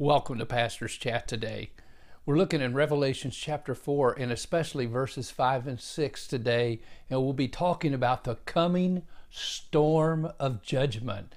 Welcome to Pastor's Chat today. We're looking in Revelations chapter 4 and especially verses 5 and 6 today, and we'll be talking about the coming storm of judgment.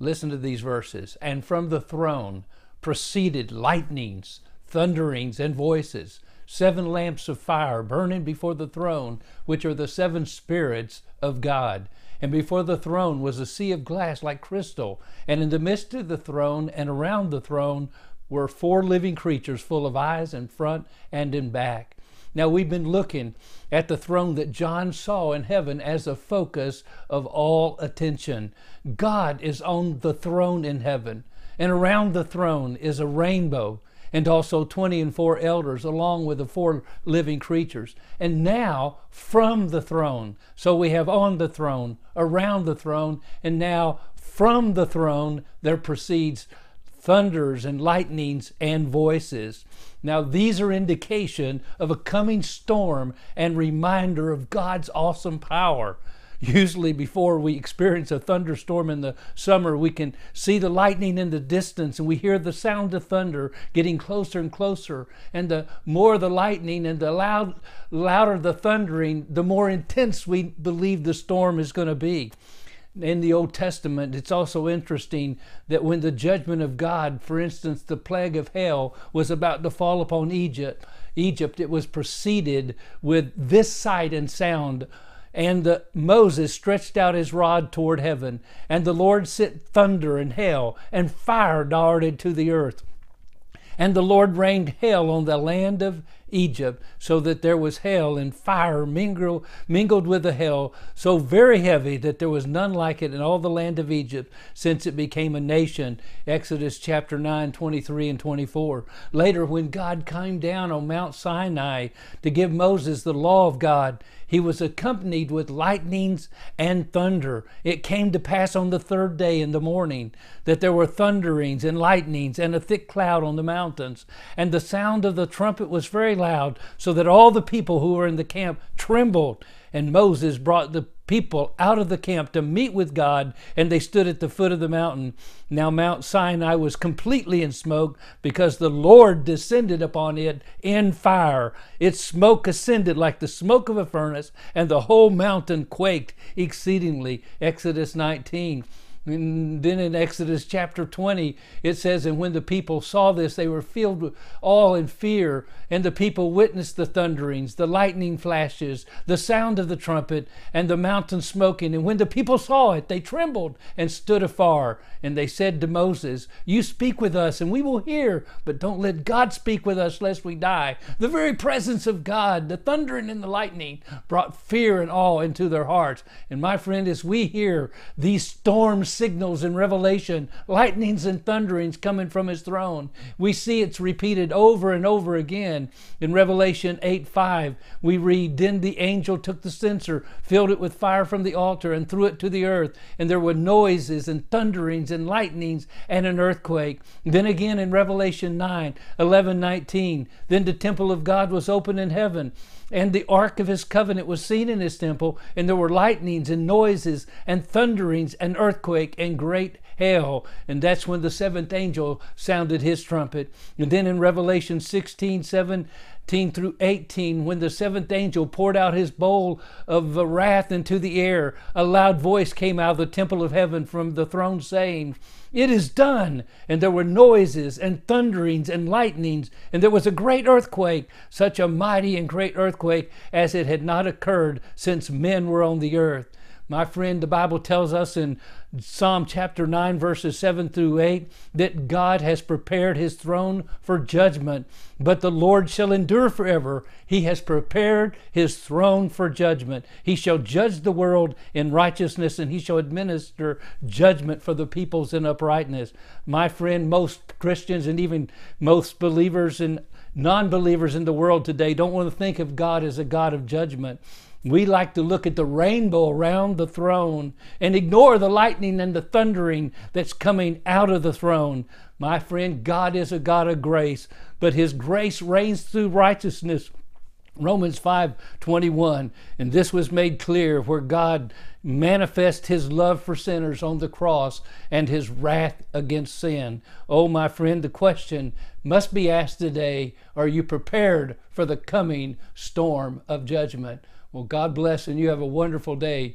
Listen to these verses. And from the throne proceeded lightnings, thunderings, and voices, seven lamps of fire burning before the throne, which are the seven spirits of God. And before the throne was a sea of glass like crystal, and in the midst of the throne and around the throne were four living creatures full of eyes in front and in back. Now, we've been looking at the throne that John saw in heaven as a focus of all attention. God is on the throne in heaven, and around the throne is a rainbow and also 20 and four elders, along with the four living creatures. And now from the throne. So we have on the throne, around the throne, and now from the throne there proceeds thunders and lightnings and voices. Now, these are indication of a coming storm and reminder of God's awesome power. Usually, before we experience a thunderstorm in the summer, we can see the lightning in the distance and we hear the sound of thunder getting closer and closer. And the more the lightning and the loud, louder the thundering, the more intense we believe the storm is going to be in the Old Testament, it's also interesting that when the judgment of God, for instance, the plague of hail, was about to fall upon Egypt, Egypt, it was preceded with this sight and sound. And the, Moses stretched out his rod toward heaven, and the Lord sent thunder and hail, and fire darted to the earth. And the Lord rained hail on the land of Egypt, so that there was hail and fire mingled, mingled with the hail, so very heavy that there was none like it in all the land of Egypt since it became a nation. Exodus chapter 9, 23 and 24. Later, when God came down on Mount Sinai to give Moses the law of God, he was accompanied with lightnings and thunder. It came to pass on the third day in the morning that there were thunderings and lightnings and a thick cloud on the mountains. And the sound of the trumpet was very so that all the people who were in the camp trembled. And Moses brought the people out of the camp to meet with God, and they stood at the foot of the mountain. Now, Mount Sinai was completely in smoke because the Lord descended upon it in fire. Its smoke ascended like the smoke of a furnace, and the whole mountain quaked exceedingly. Exodus 19. And then in Exodus chapter 20, it says, And when the people saw this, they were filled with awe and fear. And the people witnessed the thunderings, the lightning flashes, the sound of the trumpet, and the mountain smoking. And when the people saw it, they trembled and stood afar. And they said to Moses, You speak with us, and we will hear, but don't let God speak with us, lest we die. The very presence of God, the thundering and the lightning, brought fear and awe into their hearts. And my friend, as we hear these storms, signals in Revelation, lightnings and thunderings coming from his throne. We see it's repeated over and over again. In Revelation 8 5, we read, Then the angel took the censer, filled it with fire from the altar, and threw it to the earth. And there were noises and thunderings and lightnings and an earthquake. Then again in Revelation 9 11 19, Then the temple of God was open in heaven and the ark of his covenant was seen in his temple, and there were lightnings and noises and thunderings and earthquake and great hail. And that's when the seventh angel sounded his trumpet. And then in Revelation 16, 17 through 18, when the seventh angel poured out his bowl of wrath into the air, a loud voice came out of the temple of heaven from the throne saying, It is done. And there were noises and thunderings and lightnings, and there was a great earthquake, such a mighty and great earthquake as it had not occurred since men were on the earth. My friend, the Bible tells us in Psalm chapter 9, verses 7 through 8, that God has prepared his throne for judgment, but the Lord shall endure forever. He has prepared his throne for judgment. He shall judge the world in righteousness, and he shall administer judgment for the peoples in uprightness. My friend, most Christians and even most believers and non believers in the world today don't want to think of God as a God of judgment. We like to look at the rainbow around the throne and ignore the lightning and the thundering that's coming out of the throne. My friend, God is a God of grace, but His grace reigns through righteousness Romans 5:21 and this was made clear where God manifests his love for sinners on the cross and his wrath against sin. Oh my friend, the question must be asked today, are you prepared for the coming storm of judgment? Well, God bless and you have a wonderful day.